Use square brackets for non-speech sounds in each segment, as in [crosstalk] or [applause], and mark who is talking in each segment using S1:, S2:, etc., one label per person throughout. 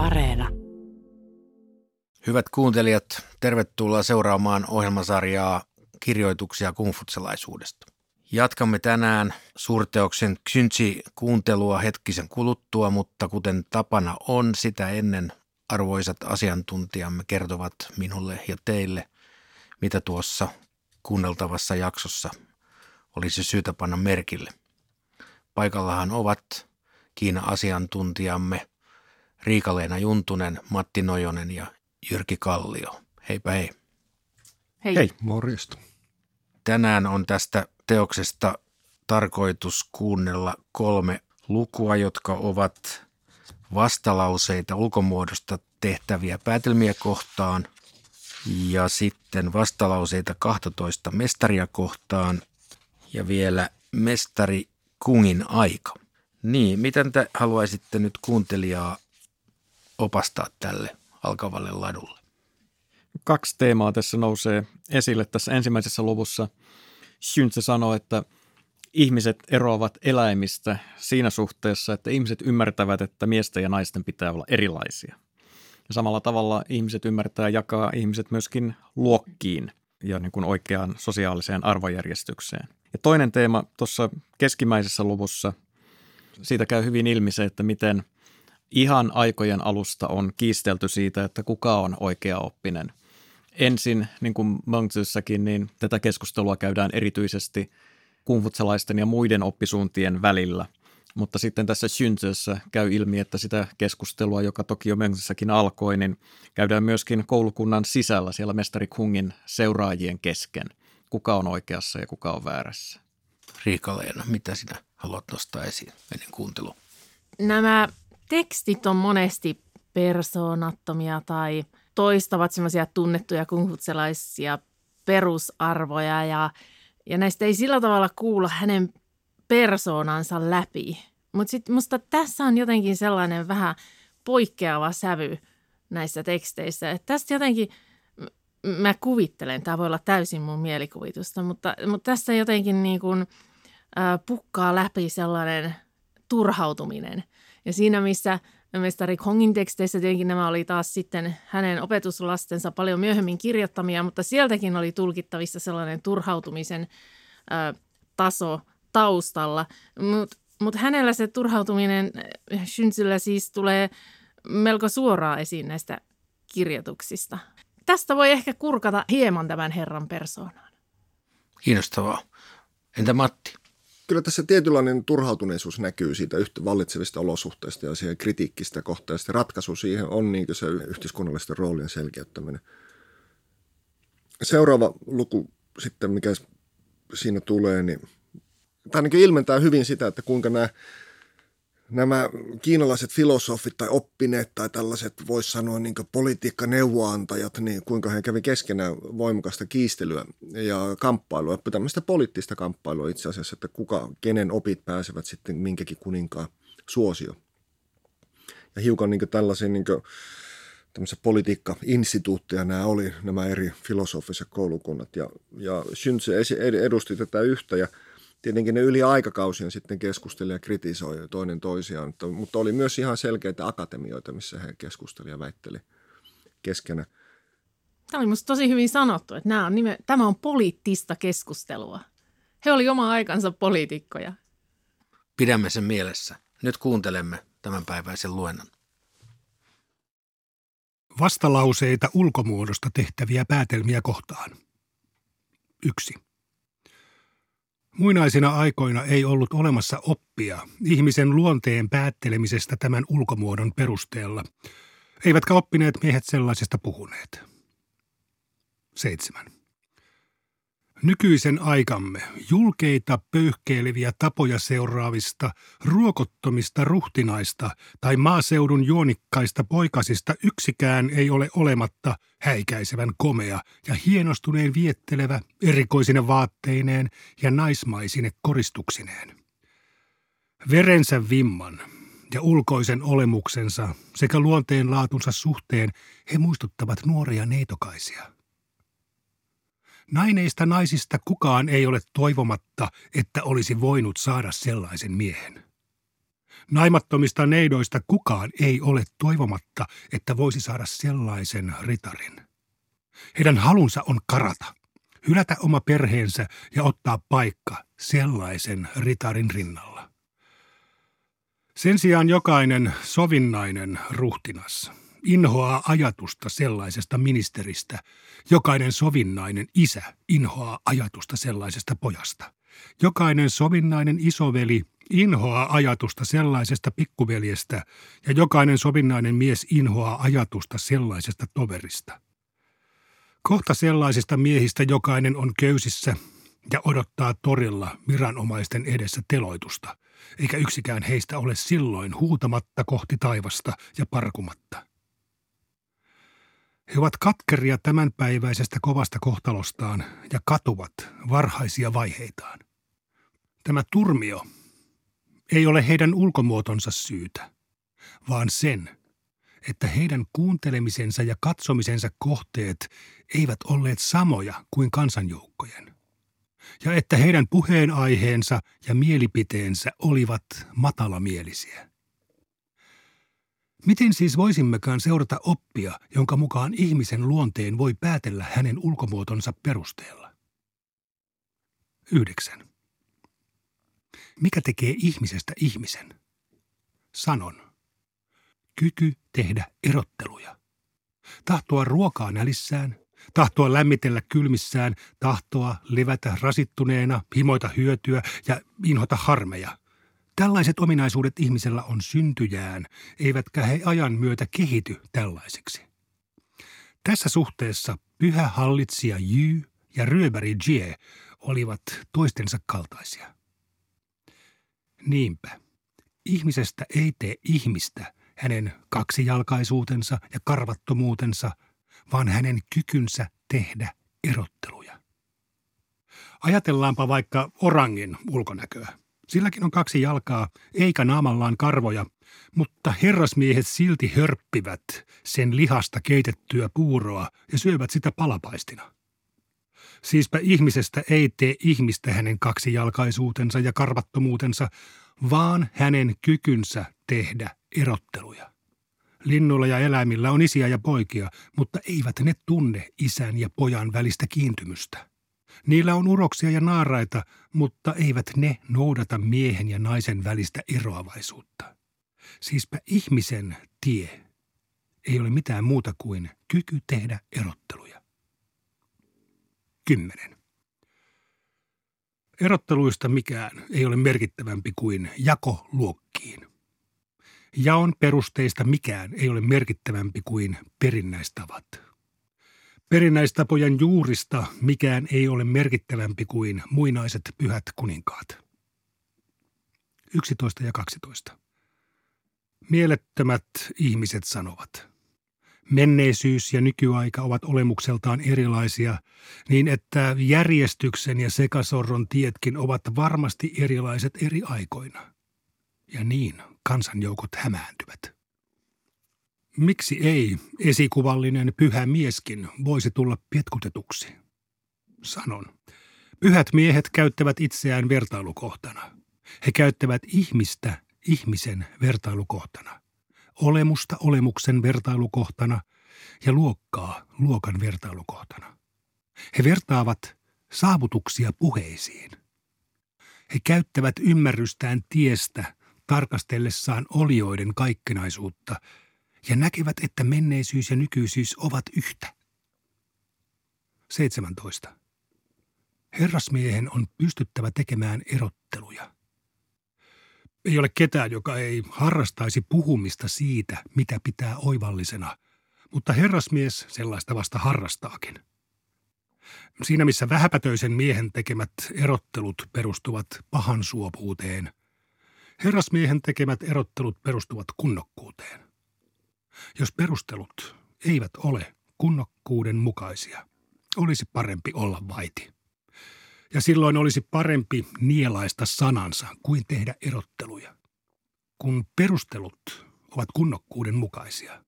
S1: Areena.
S2: Hyvät kuuntelijat, tervetuloa seuraamaan ohjelmasarjaa kirjoituksia kungfutselaisuudesta. Jatkamme tänään suurteoksen Xynchi-kuuntelua hetkisen kuluttua, mutta kuten tapana on, sitä ennen arvoisat asiantuntijamme kertovat minulle ja teille, mitä tuossa kuunneltavassa jaksossa olisi syytä panna merkille. Paikallahan ovat Kiina-asiantuntijamme Riikaleena Juntunen, Matti Nojonen ja Jyrki Kallio. Heipä hei.
S3: Hei. Hei, morjesta.
S2: Tänään on tästä teoksesta tarkoitus kuunnella kolme lukua, jotka ovat vastalauseita ulkomuodosta tehtäviä päätelmiä kohtaan ja sitten vastalauseita 12 mestaria kohtaan ja vielä mestari Kungin aika. Niin, miten te haluaisitte nyt kuuntelijaa opastaa tälle alkavalle ladulle?
S3: Kaksi teemaa tässä nousee esille tässä ensimmäisessä luvussa. Schüntze sanoo, että ihmiset eroavat eläimistä siinä suhteessa, että ihmiset ymmärtävät, että miesten ja naisten pitää olla erilaisia. Ja samalla tavalla ihmiset ymmärtää jakaa ihmiset myöskin luokkiin ja niin kuin oikeaan sosiaaliseen arvojärjestykseen. Ja toinen teema tuossa keskimmäisessä luvussa, siitä käy hyvin ilmi se, että miten ihan aikojen alusta on kiistelty siitä, että kuka on oikea oppinen. Ensin, niin kuin Mönksyssäkin, niin tätä keskustelua käydään erityisesti kungfutsalaisten ja muiden oppisuuntien välillä. Mutta sitten tässä Shunzössä käy ilmi, että sitä keskustelua, joka toki jo Mönksyssäkin alkoi, niin käydään myöskin koulukunnan sisällä siellä mestari Kungin seuraajien kesken – kuka on oikeassa ja kuka on väärässä.
S2: Riika-Leena, mitä sinä haluat nostaa esiin ennen kuuntelua?
S4: Nämä tekstit on monesti persoonattomia tai toistavat semmoisia tunnettuja kungfutselaisia perusarvoja ja, ja näistä ei sillä tavalla kuulla hänen persoonansa läpi. Mutta sitten musta tässä on jotenkin sellainen vähän poikkeava sävy näissä teksteissä, että tästä jotenkin – mä kuvittelen, tämä voi olla täysin mun mielikuvitusta, mutta, mutta tässä jotenkin niin kuin, äh, pukkaa läpi sellainen turhautuminen. Ja siinä, missä mestari Kongin teksteissä tietenkin nämä oli taas sitten hänen opetuslastensa paljon myöhemmin kirjoittamia, mutta sieltäkin oli tulkittavissa sellainen turhautumisen äh, taso taustalla. Mutta mut hänellä se turhautuminen Schünzillä siis tulee melko suoraan esiin näistä kirjoituksista tästä voi ehkä kurkata hieman tämän herran persoonaan.
S2: Kiinnostavaa. Entä Matti?
S5: Kyllä tässä tietynlainen turhautuneisuus näkyy siitä yhtä vallitsevista olosuhteista ja siihen kritiikkistä kohtaa. Ja ratkaisu siihen on niin se yhteiskunnallisten roolien selkeyttäminen. Seuraava luku sitten, mikä siinä tulee, niin tämä niin ilmentää hyvin sitä, että kuinka nämä nämä kiinalaiset filosofit tai oppineet tai tällaiset, voisi sanoa niin politiikkaneuvoantajat, niin kuinka he kävi keskenään voimakasta kiistelyä ja kamppailua, tämmöistä poliittista kamppailua itse asiassa, että kuka, kenen opit pääsevät sitten minkäkin kuninkaan suosio. Ja hiukan niin tällaisia niin tämmöisiä politiikka-instituutteja nämä oli, nämä eri filosofiset koulukunnat. Ja, ja Schüntze edusti tätä yhtä ja – tietenkin ne yli aikakausien sitten keskusteli ja kritisoi toinen toisiaan, mutta oli myös ihan selkeitä akatemioita, missä he keskustelivat ja väitteli keskenään.
S4: Tämä oli minusta tosi hyvin sanottu, että nämä on nime, tämä on poliittista keskustelua. He oli oma aikansa poliitikkoja.
S2: Pidämme sen mielessä. Nyt kuuntelemme tämänpäiväisen luennon.
S6: Vastalauseita ulkomuodosta tehtäviä päätelmiä kohtaan. Yksi. Muinaisina aikoina ei ollut olemassa oppia ihmisen luonteen päättelemisestä tämän ulkomuodon perusteella, eivätkä oppineet miehet sellaisesta puhuneet. 7. Nykyisen aikamme julkeita pöyhkeileviä tapoja seuraavista, ruokottomista ruhtinaista tai maaseudun juonikkaista poikasista yksikään ei ole olematta häikäisevän komea ja hienostuneen viettelevä erikoisine vaatteineen ja naismaisine koristuksineen. Verensä vimman ja ulkoisen olemuksensa sekä luonteen laatunsa suhteen he muistuttavat nuoria neitokaisia – Naineista naisista kukaan ei ole toivomatta, että olisi voinut saada sellaisen miehen. Naimattomista neidoista kukaan ei ole toivomatta, että voisi saada sellaisen ritarin. Heidän halunsa on karata, hylätä oma perheensä ja ottaa paikka sellaisen ritarin rinnalla. Sen sijaan jokainen sovinnainen ruhtinas inhoaa ajatusta sellaisesta ministeristä. Jokainen sovinnainen isä inhoaa ajatusta sellaisesta pojasta. Jokainen sovinnainen isoveli inhoaa ajatusta sellaisesta pikkuveljestä ja jokainen sovinnainen mies inhoaa ajatusta sellaisesta toverista. Kohta sellaisista miehistä jokainen on köysissä ja odottaa torilla viranomaisten edessä teloitusta, eikä yksikään heistä ole silloin huutamatta kohti taivasta ja parkumatta. He ovat katkeria tämänpäiväisestä kovasta kohtalostaan ja katuvat varhaisia vaiheitaan. Tämä turmio ei ole heidän ulkomuotonsa syytä, vaan sen, että heidän kuuntelemisensa ja katsomisensa kohteet eivät olleet samoja kuin kansanjoukkojen, ja että heidän puheenaiheensa ja mielipiteensä olivat matalamielisiä. Miten siis voisimmekaan seurata oppia, jonka mukaan ihmisen luonteen voi päätellä hänen ulkomuotonsa perusteella? 9. Mikä tekee ihmisestä ihmisen? Sanon. Kyky tehdä erotteluja. Tahtoa ruokaa nälissään, tahtoa lämmitellä kylmissään, tahtoa levätä rasittuneena, himoita hyötyä ja inhota harmeja. Tällaiset ominaisuudet ihmisellä on syntyjään, eivätkä he ajan myötä kehity tällaiseksi. Tässä suhteessa pyhä hallitsija Jy ja ryöbäri Jie olivat toistensa kaltaisia. Niinpä, ihmisestä ei tee ihmistä hänen kaksijalkaisuutensa ja karvattomuutensa, vaan hänen kykynsä tehdä erotteluja. Ajatellaanpa vaikka orangin ulkonäköä. Silläkin on kaksi jalkaa, eikä naamallaan karvoja, mutta herrasmiehet silti hörppivät sen lihasta keitettyä puuroa ja syövät sitä palapaistina. Siispä ihmisestä ei tee ihmistä hänen kaksijalkaisuutensa ja karvattomuutensa, vaan hänen kykynsä tehdä erotteluja. Linnuilla ja eläimillä on isiä ja poikia, mutta eivät ne tunne isän ja pojan välistä kiintymystä. Niillä on uroksia ja naaraita, mutta eivät ne noudata miehen ja naisen välistä eroavaisuutta. Siispä ihmisen tie ei ole mitään muuta kuin kyky tehdä erotteluja. 10. Erotteluista mikään ei ole merkittävämpi kuin jako luokkiin. Jaon perusteista mikään ei ole merkittävämpi kuin perinnäistavat. Perinnäistapojen juurista mikään ei ole merkittävämpi kuin muinaiset pyhät kuninkaat. 11 ja 12. Mielettömät ihmiset sanovat. Menneisyys ja nykyaika ovat olemukseltaan erilaisia, niin että järjestyksen ja sekasorron tietkin ovat varmasti erilaiset eri aikoina. Ja niin kansanjoukot hämääntyvät. Miksi ei esikuvallinen pyhä mieskin voisi tulla pietkutetuksi? Sanon. Pyhät miehet käyttävät itseään vertailukohtana. He käyttävät ihmistä ihmisen vertailukohtana, olemusta olemuksen vertailukohtana ja luokkaa luokan vertailukohtana. He vertaavat saavutuksia puheisiin. He käyttävät ymmärrystään tiestä tarkastellessaan olioiden kaikkenaisuutta – ja näkevät, että menneisyys ja nykyisyys ovat yhtä. 17. Herrasmiehen on pystyttävä tekemään erotteluja. Ei ole ketään, joka ei harrastaisi puhumista siitä, mitä pitää oivallisena, mutta herrasmies sellaista vasta harrastaakin. Siinä missä vähäpätöisen miehen tekemät erottelut perustuvat pahan suopuuteen, herrasmiehen tekemät erottelut perustuvat kunnokkuuteen jos perustelut eivät ole kunnokkuuden mukaisia. Olisi parempi olla vaiti. Ja silloin olisi parempi nielaista sanansa kuin tehdä erotteluja. Kun perustelut ovat kunnokkuuden mukaisia,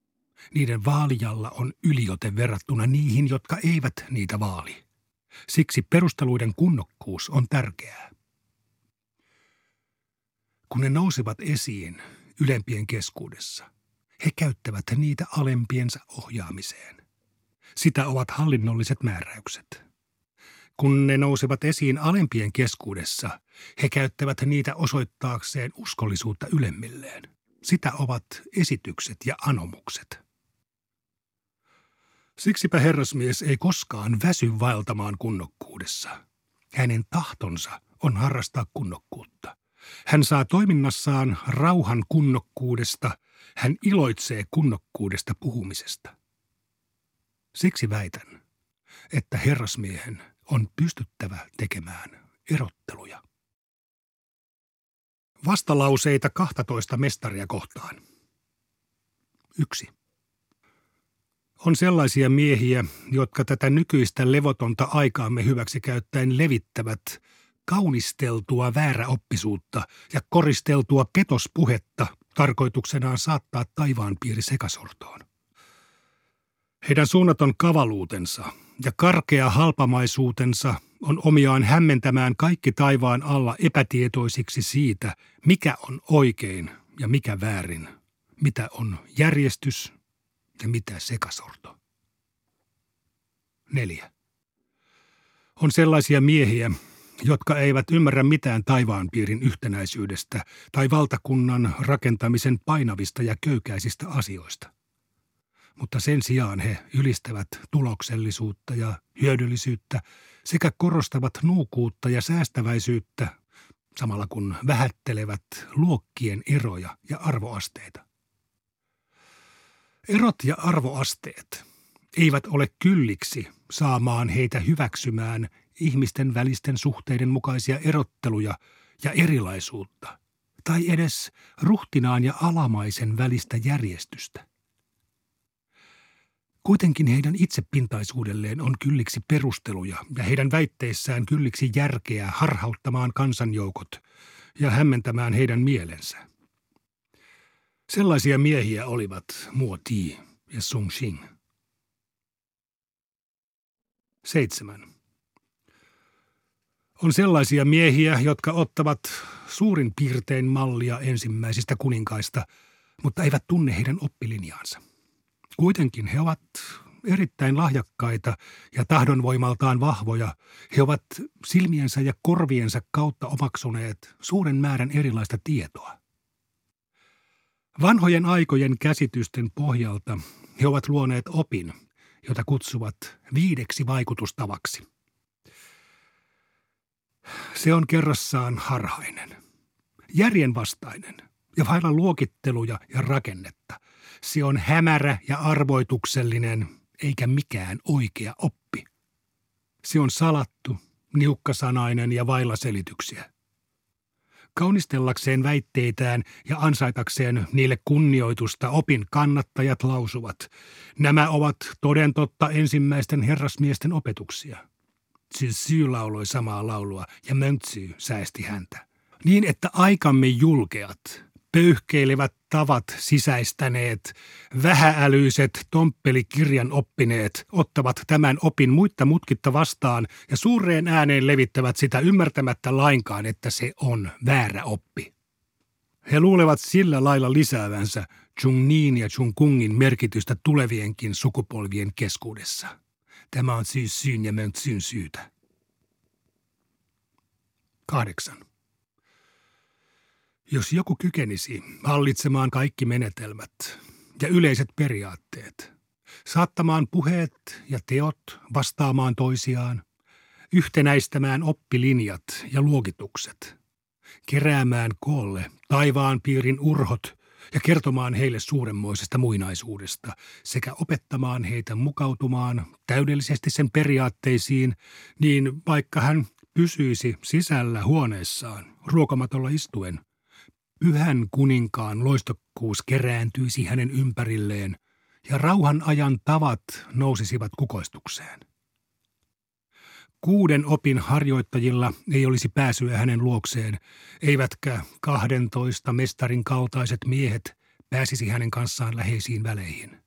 S6: niiden vaalijalla on yliote verrattuna niihin, jotka eivät niitä vaali. Siksi perusteluiden kunnokkuus on tärkeää. kun ne nousevat esiin ylempien keskuudessa, he käyttävät niitä alempiensa ohjaamiseen. Sitä ovat hallinnolliset määräykset. Kun ne nousevat esiin alempien keskuudessa, he käyttävät niitä osoittaakseen uskollisuutta ylemmilleen. Sitä ovat esitykset ja anomukset. Siksipä herrasmies ei koskaan väsy vaeltamaan kunnokkuudessa. Hänen tahtonsa on harrastaa kunnokkuutta. Hän saa toiminnassaan rauhan kunnokkuudesta, hän iloitsee kunnokkuudesta puhumisesta. Siksi väitän, että herrasmiehen on pystyttävä tekemään erotteluja. Vastalauseita 12 mestaria kohtaan. Yksi. On sellaisia miehiä, jotka tätä nykyistä levotonta aikaamme hyväksi käyttäen levittävät kaunisteltua vääräoppisuutta ja koristeltua petospuhetta tarkoituksenaan saattaa taivaan piiri sekasortoon. Heidän suunnaton kavaluutensa ja karkea halpamaisuutensa on omiaan hämmentämään kaikki taivaan alla epätietoisiksi siitä, mikä on oikein ja mikä väärin, mitä on järjestys ja mitä sekasorto. Neljä. On sellaisia miehiä, jotka eivät ymmärrä mitään taivaanpiirin yhtenäisyydestä tai valtakunnan rakentamisen painavista ja köykäisistä asioista. Mutta sen sijaan he ylistävät tuloksellisuutta ja hyödyllisyyttä sekä korostavat nuukuutta ja säästäväisyyttä, samalla kun vähättelevät luokkien eroja ja arvoasteita. Erot ja arvoasteet eivät ole kylliksi saamaan heitä hyväksymään ihmisten välisten suhteiden mukaisia erotteluja ja erilaisuutta, tai edes ruhtinaan ja alamaisen välistä järjestystä. Kuitenkin heidän itsepintaisuudelleen on kylliksi perusteluja ja heidän väitteissään kylliksi järkeä harhauttamaan kansanjoukot ja hämmentämään heidän mielensä. Sellaisia miehiä olivat Muo Ti ja Sung Xing. 7. On sellaisia miehiä, jotka ottavat suurin piirtein mallia ensimmäisistä kuninkaista, mutta eivät tunne heidän oppilinjaansa. Kuitenkin he ovat erittäin lahjakkaita ja tahdonvoimaltaan vahvoja. He ovat silmiensä ja korviensa kautta omaksuneet suuren määrän erilaista tietoa. Vanhojen aikojen käsitysten pohjalta he ovat luoneet opin, jota kutsuvat viideksi vaikutustavaksi. Se on kerrassaan harhainen, järjenvastainen ja vailla luokitteluja ja rakennetta. Se on hämärä ja arvoituksellinen, eikä mikään oikea oppi. Se on salattu, niukkasanainen ja vailla selityksiä. Kaunistellakseen väitteitään ja ansaitakseen niille kunnioitusta opin kannattajat lausuvat. Nämä ovat toden totta ensimmäisten herrasmiesten opetuksia. Syy lauloi samaa laulua ja Möntsy säästi häntä. Niin, että aikamme julkeat, pöyhkeilevät tavat sisäistäneet, vähäälyiset tomppelikirjan oppineet ottavat tämän opin muitta mutkitta vastaan ja suureen ääneen levittävät sitä ymmärtämättä lainkaan, että se on väärä oppi. He luulevat sillä lailla lisäävänsä Chungnin ja Chungkungin merkitystä tulevienkin sukupolvien keskuudessa. Tämä on siis syyn ja möntsyn syytä. Kahdeksan. Jos joku kykenisi hallitsemaan kaikki menetelmät ja yleiset periaatteet, saattamaan puheet ja teot vastaamaan toisiaan, yhtenäistämään oppilinjat ja luokitukset, keräämään koolle taivaan piirin urhot ja kertomaan heille suuremmoisesta muinaisuudesta sekä opettamaan heitä mukautumaan täydellisesti sen periaatteisiin, niin vaikka hän pysyisi sisällä huoneessaan ruokamatolla istuen – Pyhän kuninkaan loistokkuus kerääntyisi hänen ympärilleen ja rauhan ajan tavat nousisivat kukoistukseen. Kuuden opin harjoittajilla ei olisi pääsyä hänen luokseen, eivätkä kahdentoista mestarin kaltaiset miehet pääsisi hänen kanssaan läheisiin väleihin.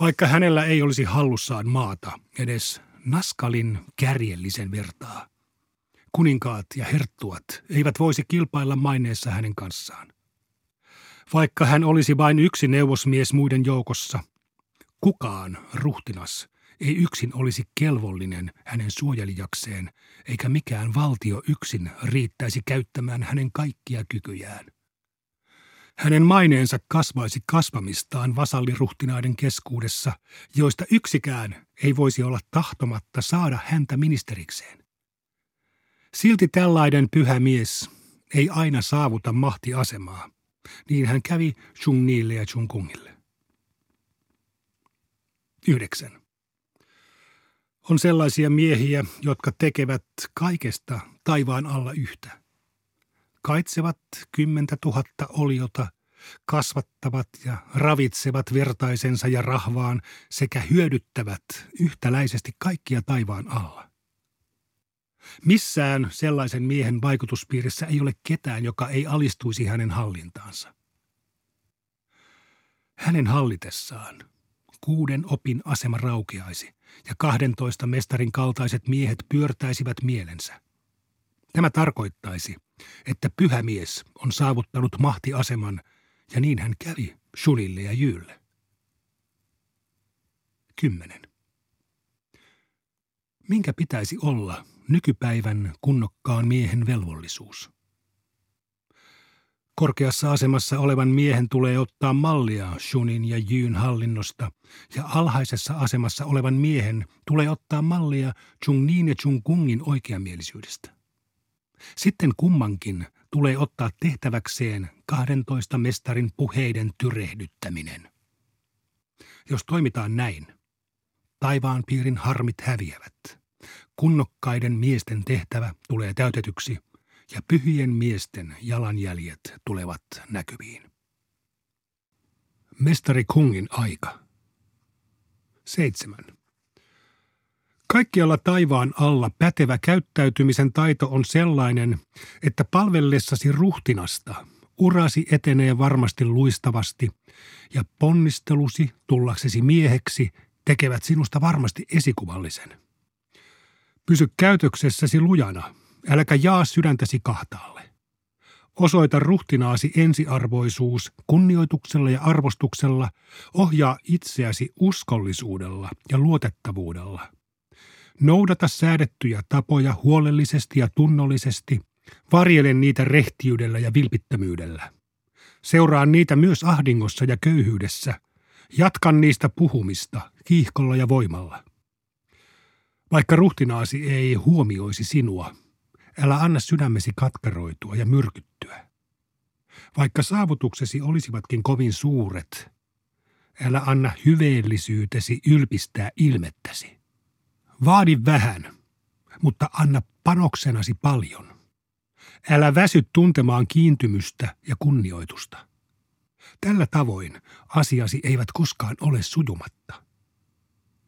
S6: Vaikka hänellä ei olisi hallussaan maata, edes Naskalin kärjellisen vertaa – kuninkaat ja herttuat eivät voisi kilpailla maineessa hänen kanssaan. Vaikka hän olisi vain yksi neuvosmies muiden joukossa, kukaan ruhtinas ei yksin olisi kelvollinen hänen suojelijakseen, eikä mikään valtio yksin riittäisi käyttämään hänen kaikkia kykyjään. Hänen maineensa kasvaisi kasvamistaan vasalliruhtinaiden keskuudessa, joista yksikään ei voisi olla tahtomatta saada häntä ministerikseen. Silti tällainen pyhä mies ei aina saavuta mahtiasemaa. Niin hän kävi Chungnille ja Chungkungille. 9. On sellaisia miehiä, jotka tekevät kaikesta taivaan alla yhtä. Kaitsevat kymmentä tuhatta oliota, kasvattavat ja ravitsevat vertaisensa ja rahvaan sekä hyödyttävät yhtäläisesti kaikkia taivaan alla. Missään sellaisen miehen vaikutuspiirissä ei ole ketään, joka ei alistuisi hänen hallintaansa. Hänen hallitessaan kuuden opin asema raukeaisi ja kahdentoista mestarin kaltaiset miehet pyörtäisivät mielensä. Tämä tarkoittaisi, että pyhä mies on saavuttanut mahtiaseman ja niin hän kävi Shulille ja Jylle. 10. Minkä pitäisi olla nykypäivän kunnokkaan miehen velvollisuus? Korkeassa asemassa olevan miehen tulee ottaa mallia Shunin ja Jyn hallinnosta, ja alhaisessa asemassa olevan miehen tulee ottaa mallia Chungnin ja Chungkungin oikeamielisyydestä. Sitten kummankin tulee ottaa tehtäväkseen 12 mestarin puheiden tyrehdyttäminen. Jos toimitaan näin, taivaan piirin harmit häviävät. Kunnokkaiden miesten tehtävä tulee täytetyksi ja pyhien miesten jalanjäljet tulevat näkyviin. Mestari Kungin aika. 7. Kaikkialla taivaan alla pätevä käyttäytymisen taito on sellainen, että palvellessasi ruhtinasta urasi etenee varmasti luistavasti ja ponnistelusi tullaksesi mieheksi tekevät sinusta varmasti esikuvallisen. Pysy käytöksessäsi lujana, äläkä jaa sydäntäsi kahtaalle. Osoita ruhtinaasi ensiarvoisuus kunnioituksella ja arvostuksella, ohjaa itseäsi uskollisuudella ja luotettavuudella – Noudata säädettyjä tapoja huolellisesti ja tunnollisesti, varjele niitä rehtiydellä ja vilpittömyydellä. Seuraa niitä myös ahdingossa ja köyhyydessä. Jatkan niistä puhumista kiihkolla ja voimalla. Vaikka ruhtinaasi ei huomioisi sinua, älä anna sydämesi katkaroitua ja myrkyttyä. Vaikka saavutuksesi olisivatkin kovin suuret, älä anna hyveellisyytesi ylpistää ilmettäsi. Vaadi vähän, mutta anna panoksenasi paljon. Älä väsy tuntemaan kiintymystä ja kunnioitusta. Tällä tavoin asiasi eivät koskaan ole sujumatta.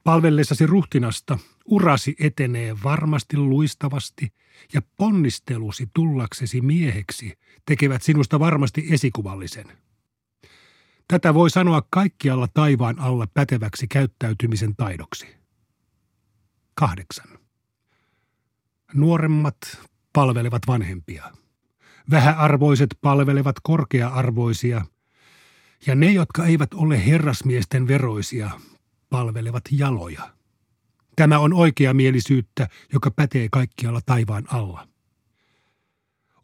S6: Palvellessasi ruhtinasta urasi etenee varmasti luistavasti ja ponnistelusi tullaksesi mieheksi tekevät sinusta varmasti esikuvallisen. Tätä voi sanoa kaikkialla taivaan alla päteväksi käyttäytymisen taidoksi. Kahdeksan. Nuoremmat palvelevat vanhempia. Vähäarvoiset palvelevat korkea-arvoisia, ja ne, jotka eivät ole herrasmiesten veroisia, palvelevat jaloja. Tämä on oikeamielisyyttä, joka pätee kaikkialla taivaan alla.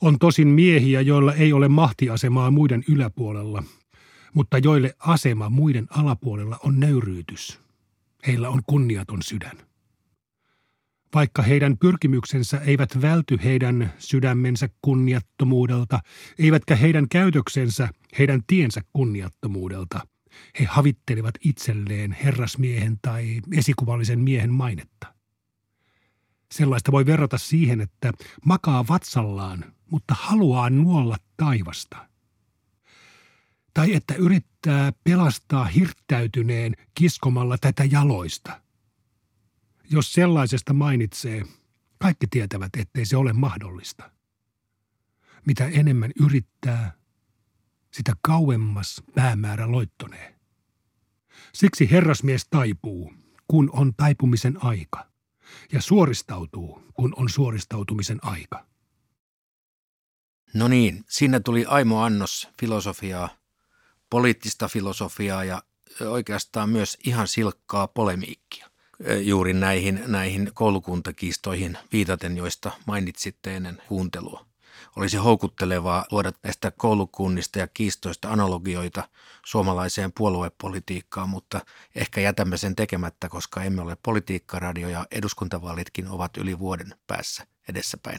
S6: On tosin miehiä, joilla ei ole mahtiasemaa muiden yläpuolella, mutta joille asema muiden alapuolella on nöyryytys. Heillä on kunniaton sydän. Vaikka heidän pyrkimyksensä eivät välty heidän sydämensä kunniattomuudelta, eivätkä heidän käytöksensä heidän tiensä kunniattomuudelta, he havittelevat itselleen herrasmiehen tai esikuvallisen miehen mainetta. Sellaista voi verrata siihen, että makaa vatsallaan, mutta haluaa nuolla taivasta. Tai että yrittää pelastaa hirttäytyneen kiskomalla tätä jaloista – jos sellaisesta mainitsee, kaikki tietävät, ettei se ole mahdollista. Mitä enemmän yrittää, sitä kauemmas päämäärä loittonee. Siksi herrasmies taipuu, kun on taipumisen aika. ja suoristautuu, kun on suoristautumisen aika.
S2: No niin, siinä tuli Aimo Annos filosofiaa, poliittista filosofiaa ja oikeastaan myös ihan silkkaa polemiikkia juuri näihin, näihin koulukuntakiistoihin viitaten, joista mainitsitte ennen kuuntelua. Olisi houkuttelevaa luoda näistä koulukunnista ja kiistoista analogioita suomalaiseen puoluepolitiikkaan, mutta ehkä jätämme sen tekemättä, koska emme ole politiikkaradio ja eduskuntavaalitkin ovat yli vuoden päässä edessäpäin.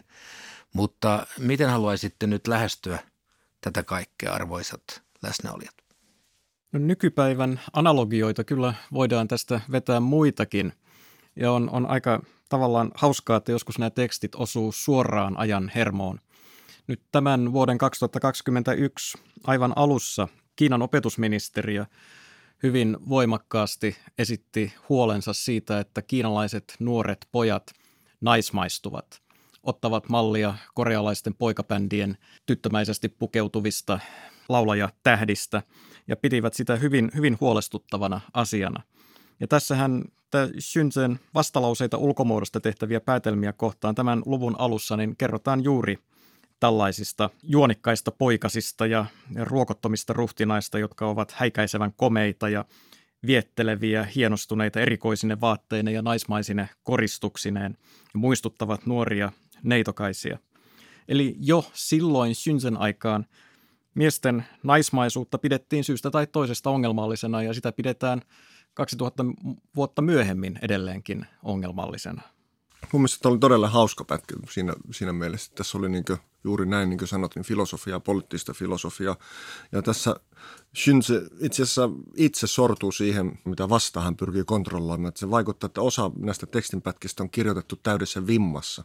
S2: Mutta miten haluaisitte nyt lähestyä tätä kaikkea, arvoisat läsnäolijat?
S3: No, nykypäivän analogioita kyllä voidaan tästä vetää muitakin. Ja on, on aika tavallaan hauskaa, että joskus nämä tekstit osuu suoraan ajan hermoon. Nyt tämän vuoden 2021 aivan alussa Kiinan opetusministeriö hyvin voimakkaasti esitti huolensa siitä, että kiinalaiset nuoret pojat naismaistuvat, ottavat mallia korealaisten poikabändien tyttömäisesti pukeutuvista laulajatähdistä ja pitivät sitä hyvin, hyvin huolestuttavana asiana. Ja tässähän Shunzen vastalauseita ulkomuodosta tehtäviä päätelmiä kohtaan tämän luvun alussa niin kerrotaan juuri tällaisista juonikkaista poikasista ja ruokottomista ruhtinaista, jotka ovat häikäisevän komeita ja vietteleviä, hienostuneita erikoisine vaatteine ja naismaisine koristuksineen ja muistuttavat nuoria neitokaisia. Eli jo silloin Shunzen aikaan miesten naismaisuutta pidettiin syystä tai toisesta ongelmallisena ja sitä pidetään 2000 vuotta myöhemmin edelleenkin ongelmallisena.
S5: Mun mielestä tämä oli todella hauska pätkä siinä, siinä mielessä. Tässä oli niin juuri näin, niin kuin sanot, niin filosofiaa, poliittista filosofiaa. Ja tässä Shinze itse asiassa itse sortuu siihen, mitä vastaan hän pyrkii kontrolloimaan. Että se vaikuttaa, että osa näistä tekstinpätkistä on kirjoitettu täydessä vimmassa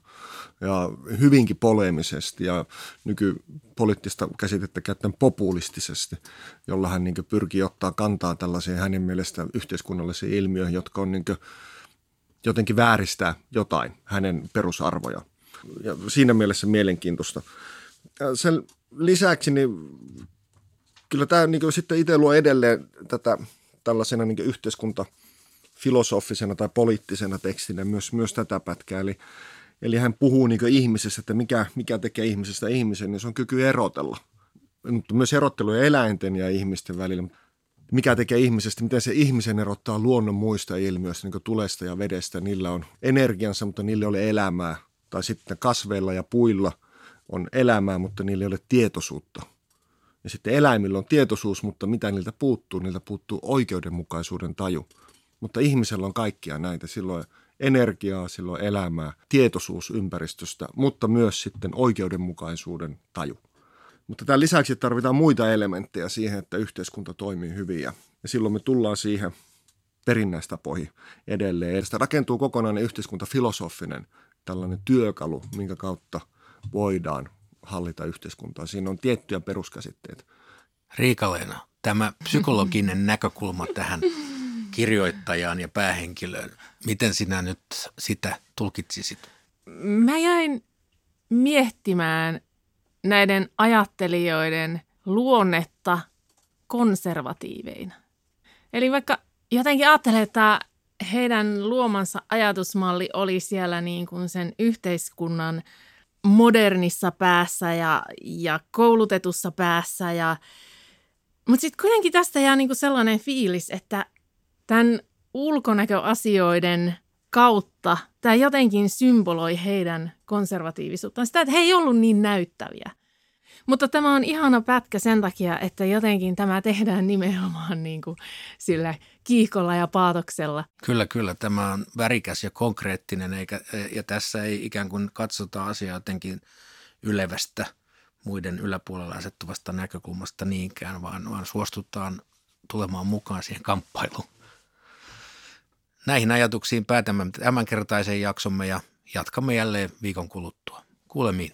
S5: ja hyvinkin poleemisesti ja nykypoliittista käsitettä käyttäen populistisesti, jolla hän niin pyrkii ottaa kantaa tällaisiin hänen mielestään yhteiskunnallisiin ilmiöihin, jotka on niin jotenkin vääristää jotain hänen perusarvoja. Ja siinä mielessä mielenkiintoista. Sen lisäksi niin kyllä tämä niin sitten itse luo edelleen tätä tällaisena niin yhteiskunta filosofisena tai poliittisena tekstinä myös, myös tätä pätkää. Eli, eli hän puhuu niin ihmisestä, että mikä, mikä tekee ihmisestä ihmisen, niin se on kyky erotella. Mutta myös erottelu eläinten ja ihmisten välillä mikä tekee ihmisestä, miten se ihmisen erottaa luonnon muista ilmiöistä, niin kuin tulesta ja vedestä. Niillä on energiansa, mutta niillä ei ole elämää. Tai sitten kasveilla ja puilla on elämää, mutta niillä ei ole tietoisuutta. Ja sitten eläimillä on tietoisuus, mutta mitä niiltä puuttuu? Niiltä puuttuu oikeudenmukaisuuden taju. Mutta ihmisellä on kaikkia näitä. Silloin energiaa, silloin elämää, tietoisuus ympäristöstä, mutta myös sitten oikeudenmukaisuuden taju. Mutta tämän lisäksi tarvitaan muita elementtejä siihen, että yhteiskunta toimii hyvin ja, silloin me tullaan siihen perinnäistapoihin edelleen. Sitä rakentuu kokonainen yhteiskuntafilosofinen tällainen työkalu, minkä kautta voidaan hallita yhteiskuntaa. Siinä on tiettyjä peruskäsitteitä.
S2: Riikaleena, tämä psykologinen [laughs] näkökulma tähän kirjoittajaan ja päähenkilöön, miten sinä nyt sitä tulkitsisit?
S4: Mä jäin miettimään näiden ajattelijoiden luonnetta konservatiiveina. Eli vaikka jotenkin ajattelee, että heidän luomansa ajatusmalli oli siellä niin kuin sen yhteiskunnan modernissa päässä ja, ja koulutetussa päässä. Ja, mutta sitten kuitenkin tästä jää niin kuin sellainen fiilis, että tämän ulkonäköasioiden kautta tämä jotenkin symboloi heidän konservatiivisuuttaan. Sitä, että he ei ollut niin näyttäviä. Mutta tämä on ihana pätkä sen takia, että jotenkin tämä tehdään nimenomaan [laughs] niin kuin sillä kiihkolla ja paatoksella.
S2: Kyllä, kyllä. Tämä on värikäs ja konkreettinen, eikä, ja tässä ei ikään kuin katsota asiaa jotenkin ylevästä muiden yläpuolella asettuvasta näkökulmasta niinkään, vaan, vaan suostutaan tulemaan mukaan siihen kamppailuun. Näihin ajatuksiin päätämme tämänkertaisen jaksomme ja jatkamme jälleen viikon kuluttua. Kuulemiin.